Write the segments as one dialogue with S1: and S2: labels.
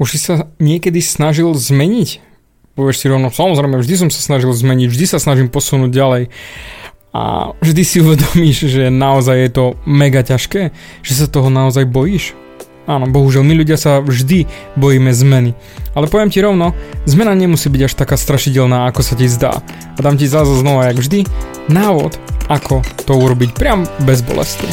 S1: Už si sa niekedy snažil zmeniť? Povieš si rovno, samozrejme, vždy som sa snažil zmeniť, vždy sa snažím posunúť ďalej. A vždy si uvedomíš, že naozaj je to mega ťažké, že sa toho naozaj bojíš. Áno, bohužiaľ, my ľudia sa vždy bojíme zmeny. Ale poviem ti rovno, zmena nemusí byť až taká strašidelná, ako sa ti zdá. A dám ti zase znova, jak vždy, návod, ako to urobiť priam bezbolestne.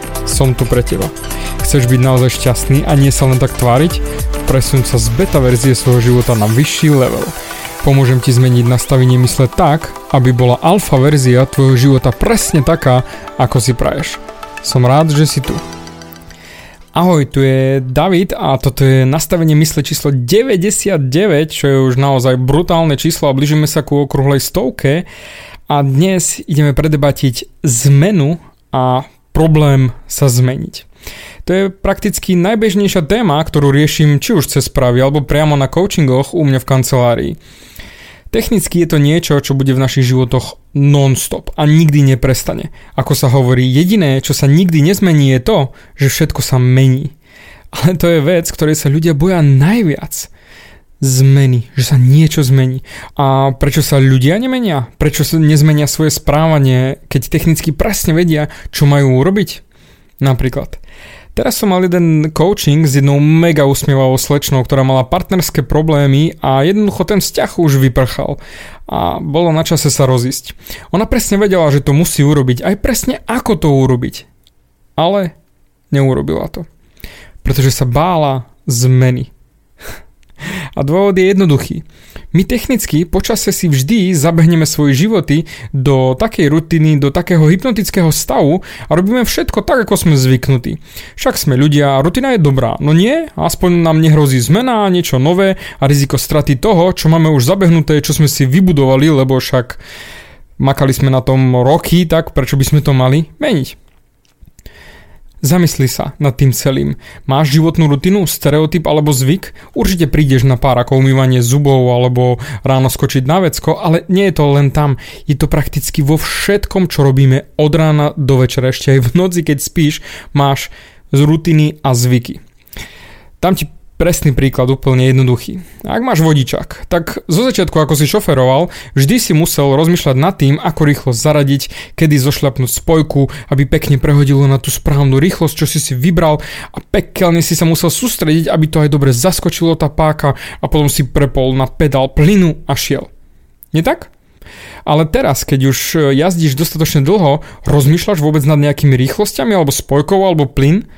S1: som tu pre teba. Chceš byť naozaj šťastný a nie sa len tak tváriť? Presun sa z beta verzie svojho života na vyšší level. Pomôžem ti zmeniť nastavenie mysle tak, aby bola alfa verzia tvojho života presne taká, ako si praješ. Som rád, že si tu. Ahoj, tu je David a toto je nastavenie mysle číslo 99, čo je už naozaj brutálne číslo a blížime sa ku okrúhlej stovke a dnes ideme predebatiť zmenu a problém sa zmeniť. To je prakticky najbežnejšia téma, ktorú riešim či už cez správy alebo priamo na coachingoch u mňa v kancelárii. Technicky je to niečo, čo bude v našich životoch non-stop a nikdy neprestane. Ako sa hovorí, jediné, čo sa nikdy nezmení je to, že všetko sa mení. Ale to je vec, ktorej sa ľudia boja najviac zmeny, že sa niečo zmení. A prečo sa ľudia nemenia? Prečo sa nezmenia svoje správanie, keď technicky presne vedia, čo majú urobiť? Napríklad. Teraz som mal jeden coaching s jednou mega usmievavou slečnou, ktorá mala partnerské problémy a jednoducho ten vzťah už vyprchal a bolo na čase sa rozísť. Ona presne vedela, že to musí urobiť, aj presne ako to urobiť. Ale neurobila to. Pretože sa bála zmeny. A dôvod je jednoduchý. My technicky počase si vždy zabehneme svoje životy do takej rutiny, do takého hypnotického stavu a robíme všetko tak, ako sme zvyknutí. Však sme ľudia rutina je dobrá, no nie, aspoň nám nehrozí zmena, niečo nové a riziko straty toho, čo máme už zabehnuté, čo sme si vybudovali, lebo však makali sme na tom roky, tak prečo by sme to mali meniť? Zamysli sa nad tým celým. Máš životnú rutinu, stereotyp alebo zvyk? Určite prídeš na pár ako umývanie zubov alebo ráno skočiť na vecko, ale nie je to len tam. Je to prakticky vo všetkom, čo robíme od rána do večera. Ešte aj v noci, keď spíš, máš z rutiny a zvyky. Tam ti Presný príklad, úplne jednoduchý. Ak máš vodičák, tak zo začiatku, ako si šoferoval, vždy si musel rozmýšľať nad tým, ako rýchlo zaradiť, kedy zošľapnúť spojku, aby pekne prehodilo na tú správnu rýchlosť, čo si si vybral a pekelne si sa musel sústrediť, aby to aj dobre zaskočilo tá páka a potom si prepol na pedál plynu a šiel. Nie tak? Ale teraz, keď už jazdíš dostatočne dlho, rozmýšľaš vôbec nad nejakými rýchlosťami alebo spojkou alebo plyn?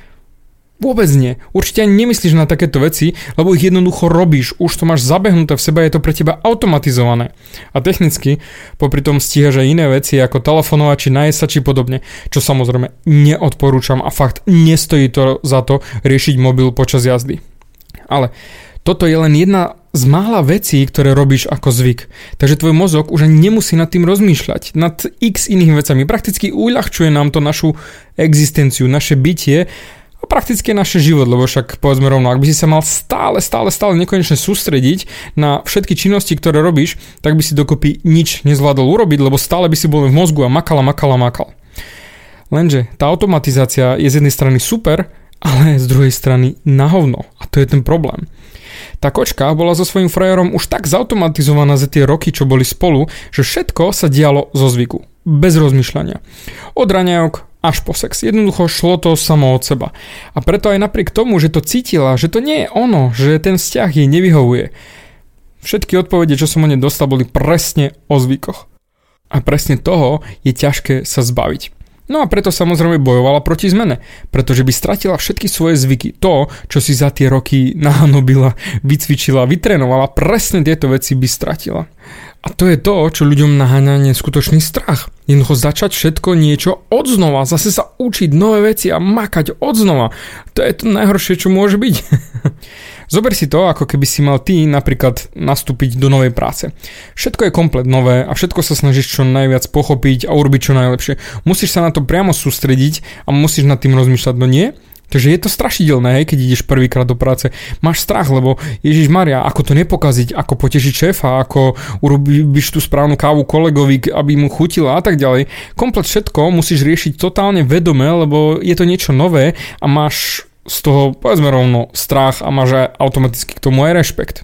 S1: Vôbec nie. Určite ani nemyslíš na takéto veci, lebo ich jednoducho robíš. Už to máš zabehnuté v sebe, je to pre teba automatizované. A technicky, popri tom stíhaš aj iné veci ako telefonovať či najesť sa či podobne, čo samozrejme neodporúčam a fakt nestojí to za to riešiť mobil počas jazdy. Ale toto je len jedna z mála vecí, ktoré robíš ako zvyk. Takže tvoj mozog už ani nemusí nad tým rozmýšľať. Nad x iných vecami. Prakticky uľahčuje nám to našu existenciu, naše bytie prakticky naše život, lebo však povedzme rovno, ak by si sa mal stále, stále, stále nekonečne sústrediť na všetky činnosti, ktoré robíš, tak by si dokopy nič nezvládol urobiť, lebo stále by si bol v mozgu a makal a makal makal. Lenže tá automatizácia je z jednej strany super, ale z druhej strany na hovno. A to je ten problém. Tá kočka bola so svojím frajerom už tak zautomatizovaná za tie roky, čo boli spolu, že všetko sa dialo zo zvyku. Bez rozmýšľania. Od raňajok až po sex. Jednoducho šlo to samo od seba. A preto aj napriek tomu, že to cítila, že to nie je ono, že ten vzťah jej nevyhovuje. Všetky odpovede, čo som o nej dostal, boli presne o zvykoch. A presne toho je ťažké sa zbaviť. No a preto samozrejme bojovala proti zmene, pretože by stratila všetky svoje zvyky. To, čo si za tie roky nahanobila, vycvičila, vytrénovala, presne tieto veci by stratila. A to je to, čo ľuďom naháňa neskutočný strach. Jednoducho začať všetko niečo odznova, zase sa učiť nové veci a makať odznova. To je to najhoršie, čo môže byť. Zober si to, ako keby si mal ty napríklad nastúpiť do novej práce. Všetko je komplet nové a všetko sa snažíš čo najviac pochopiť a urobiť čo najlepšie. Musíš sa na to priamo sústrediť a musíš nad tým rozmýšľať, no nie? Takže je to strašidelné, hej, keď ideš prvýkrát do práce. Máš strach, lebo Ježiš Maria, ako to nepokaziť, ako potešiť šéfa, ako urobíš tú správnu kávu kolegovi, aby mu chutila a tak ďalej. Komplet všetko musíš riešiť totálne vedome, lebo je to niečo nové a máš z toho, povedzme rovno, strach a máš aj automaticky k tomu aj rešpekt.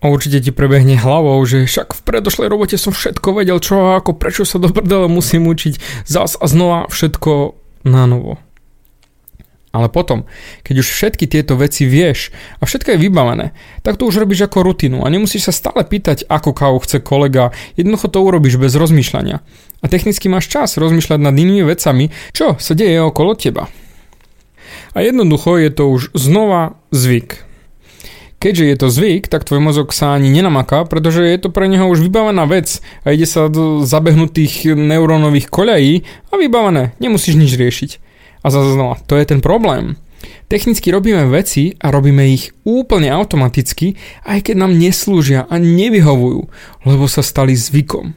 S1: A určite ti prebehne hlavou, že však v predošlej robote som všetko vedel, čo ako, prečo sa do prdele musím učiť zas a znova všetko na novo. Ale potom, keď už všetky tieto veci vieš a všetko je vybavené, tak to už robíš ako rutinu a nemusíš sa stále pýtať, ako kávu chce kolega, jednoducho to urobíš bez rozmýšľania. A technicky máš čas rozmýšľať nad inými vecami, čo sa deje okolo teba. A jednoducho je to už znova zvyk. Keďže je to zvyk, tak tvoj mozog sa ani nenamaká, pretože je to pre neho už vybavená vec a ide sa do zabehnutých neurónových koľají a vybavené, nemusíš nič riešiť. A zase znova, to je ten problém. Technicky robíme veci a robíme ich úplne automaticky, aj keď nám neslúžia a nevyhovujú, lebo sa stali zvykom.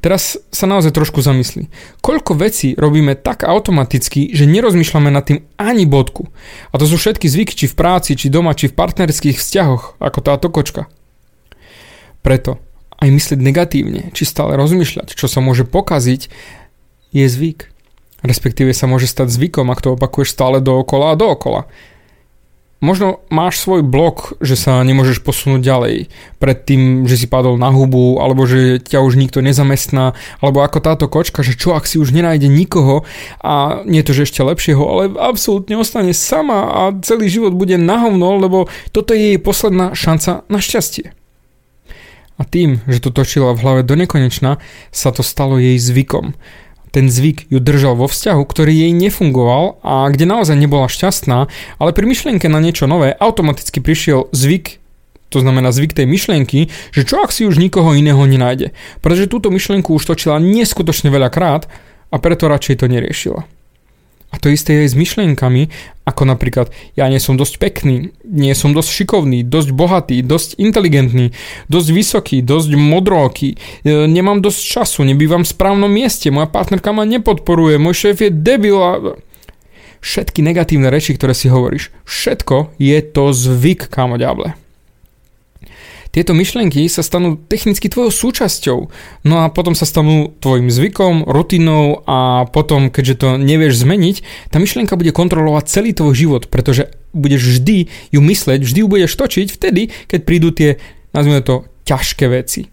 S1: Teraz sa naozaj trošku zamyslí. Koľko vecí robíme tak automaticky, že nerozmýšľame nad tým ani bodku. A to sú všetky zvyky, či v práci, či doma, či v partnerských vzťahoch, ako táto kočka. Preto aj myslieť negatívne, či stále rozmýšľať, čo sa môže pokaziť, je zvyk. Respektíve sa môže stať zvykom, ak to opakuješ stále dookola a dookola. Možno máš svoj blok, že sa nemôžeš posunúť ďalej pred tým, že si padol na hubu, alebo že ťa už nikto nezamestná, alebo ako táto kočka, že čo ak si už nenájde nikoho a nie to, že ešte lepšieho, ale absolútne ostane sama a celý život bude na hovno, lebo toto je jej posledná šanca na šťastie. A tým, že to točila v hlave do nekonečna, sa to stalo jej zvykom ten zvyk ju držal vo vzťahu, ktorý jej nefungoval a kde naozaj nebola šťastná, ale pri myšlienke na niečo nové automaticky prišiel zvyk, to znamená zvyk tej myšlienky, že čo ak si už nikoho iného nenájde. Pretože túto myšlienku už točila neskutočne veľa krát a preto radšej to neriešila. A to isté je aj s myšlienkami, ako napríklad ja nie som dosť pekný, nie som dosť šikovný, dosť bohatý, dosť inteligentný, dosť vysoký, dosť modrooký, e, nemám dosť času, nebývam v správnom mieste, moja partnerka ma nepodporuje, môj šéf je debil a... Všetky negatívne reči, ktoré si hovoríš, všetko je to zvyk, kámo ďable. Tieto myšlienky sa stanú technicky tvojou súčasťou, no a potom sa stanú tvojim zvykom, rutinou a potom, keďže to nevieš zmeniť, tá myšlienka bude kontrolovať celý tvoj život, pretože budeš vždy ju mysleť, vždy ju budeš točiť vtedy, keď prídu tie, nazvime to, ťažké veci.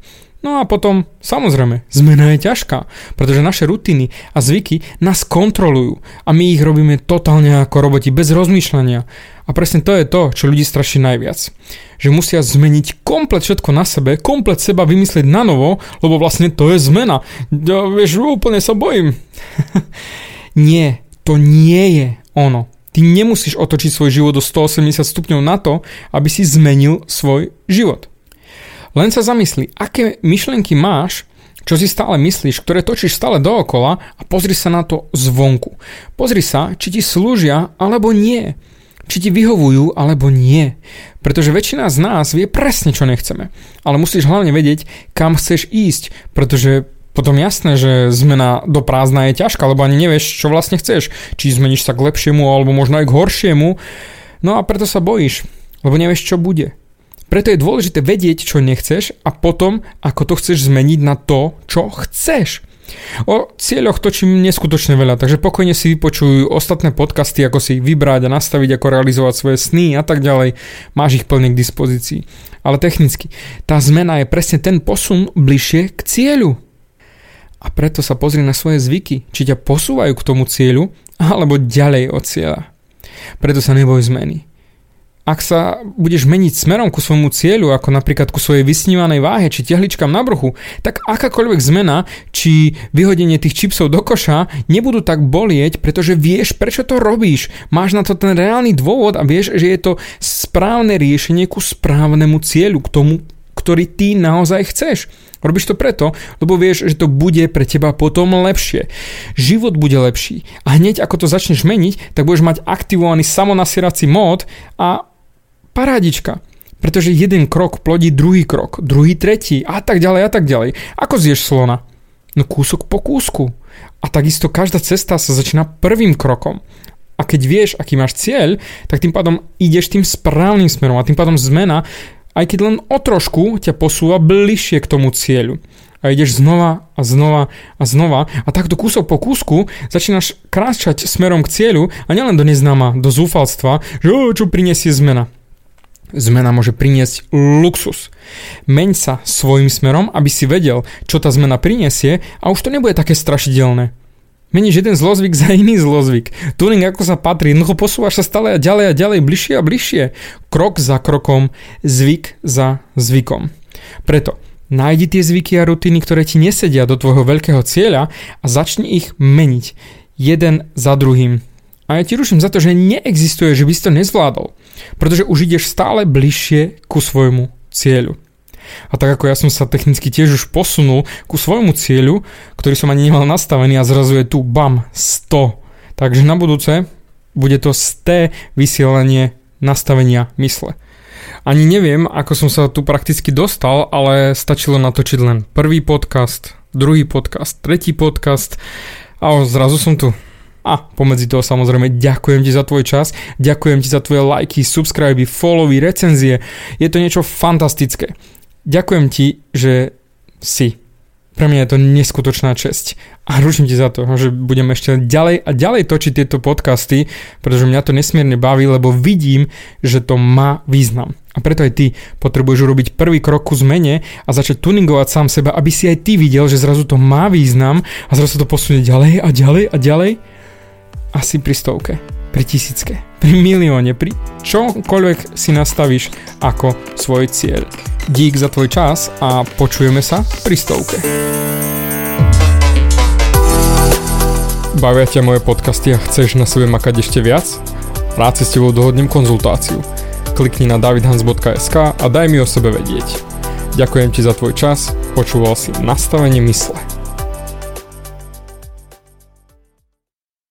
S1: No a potom, samozrejme, zmena je ťažká, pretože naše rutiny a zvyky nás kontrolujú a my ich robíme totálne ako roboti, bez rozmýšľania. A presne to je to, čo ľudí straší najviac. Že musia zmeniť komplet všetko na sebe, komplet seba vymyslieť na novo, lebo vlastne to je zmena. Ja, vieš, úplne sa bojím. nie, to nie je ono. Ty nemusíš otočiť svoj život do 180 stupňov na to, aby si zmenil svoj život. Len sa zamysli, aké myšlienky máš, čo si stále myslíš, ktoré točíš stále dookola a pozri sa na to zvonku. Pozri sa, či ti slúžia alebo nie. Či ti vyhovujú alebo nie. Pretože väčšina z nás vie presne, čo nechceme. Ale musíš hlavne vedieť, kam chceš ísť, pretože potom jasné, že zmena do prázdna je ťažká, lebo ani nevieš, čo vlastne chceš. Či zmeníš sa k lepšiemu, alebo možno aj k horšiemu. No a preto sa bojíš, lebo nevieš, čo bude. Preto je dôležité vedieť, čo nechceš a potom, ako to chceš zmeniť na to, čo chceš. O cieľoch točím neskutočne veľa, takže pokojne si vypočujú ostatné podcasty, ako si vybrať a nastaviť, ako realizovať svoje sny a tak ďalej. Máš ich plne k dispozícii. Ale technicky, tá zmena je presne ten posun bližšie k cieľu. A preto sa pozri na svoje zvyky, či ťa posúvajú k tomu cieľu, alebo ďalej od cieľa. Preto sa neboj zmeny ak sa budeš meniť smerom ku svojmu cieľu, ako napríklad ku svojej vysnívanej váhe či tehličkám na bruchu, tak akákoľvek zmena či vyhodenie tých čipsov do koša nebudú tak bolieť, pretože vieš, prečo to robíš. Máš na to ten reálny dôvod a vieš, že je to správne riešenie ku správnemu cieľu, k tomu, ktorý ty naozaj chceš. Robíš to preto, lebo vieš, že to bude pre teba potom lepšie. Život bude lepší. A hneď ako to začneš meniť, tak budeš mať aktivovaný samonasierací mód a parádička. Pretože jeden krok plodí druhý krok, druhý tretí a tak ďalej a tak ďalej. Ako zješ slona? No kúsok po kúsku. A takisto každá cesta sa začína prvým krokom. A keď vieš, aký máš cieľ, tak tým pádom ideš tým správnym smerom a tým pádom zmena, aj keď len o trošku, ťa posúva bližšie k tomu cieľu. A ideš znova a znova a znova a takto kúsok po kúsku začínaš kráčať smerom k cieľu a nielen do neznáma, do zúfalstva, že čo prinesie zmena. Zmena môže priniesť luxus. Meň sa svojim smerom, aby si vedel, čo tá zmena prinesie a už to nebude také strašidelné. Meníš jeden zlozvyk za iný zlozvyk. Tuning ako sa patrí, jednoducho posúvaš sa stále a ďalej a ďalej, bližšie a bližšie. Krok za krokom, zvyk za zvykom. Preto nájdi tie zvyky a rutiny, ktoré ti nesedia do tvojho veľkého cieľa a začni ich meniť. Jeden za druhým. A ja ti ruším za to, že neexistuje, že by si to nezvládol. Pretože už ideš stále bližšie ku svojmu cieľu. A tak ako ja som sa technicky tiež už posunul ku svojmu cieľu, ktorý som ani nemal nastavený a zrazu je tu bam 100. Takže na budúce bude to sté vysielanie nastavenia mysle. Ani neviem, ako som sa tu prakticky dostal, ale stačilo natočiť len prvý podcast, druhý podcast, tretí podcast a zrazu som tu. A pomedzi toho samozrejme ďakujem ti za tvoj čas, ďakujem ti za tvoje lajky, subscriby, followy, recenzie. Je to niečo fantastické. Ďakujem ti, že si. Pre mňa je to neskutočná česť. A ruším ti za to, že budem ešte ďalej a ďalej točiť tieto podcasty, pretože mňa to nesmierne baví, lebo vidím, že to má význam. A preto aj ty potrebuješ urobiť prvý krok ku zmene a začať tuningovať sám seba, aby si aj ty videl, že zrazu to má význam a zrazu to posunie ďalej a ďalej a ďalej. Asi pri stovke, pri tisícke, pri milióne, pri čokoľvek si nastavíš ako svoj cieľ. Dík za tvoj čas a počujeme sa pri stovke. Bavia ťa moje podcasty a chceš na sebe makať ešte viac? Rád si s tebou dohodnem konzultáciu. Klikni na davidhans.sk a daj mi o sebe vedieť. Ďakujem ti za tvoj čas, počúval si nastavenie mysle.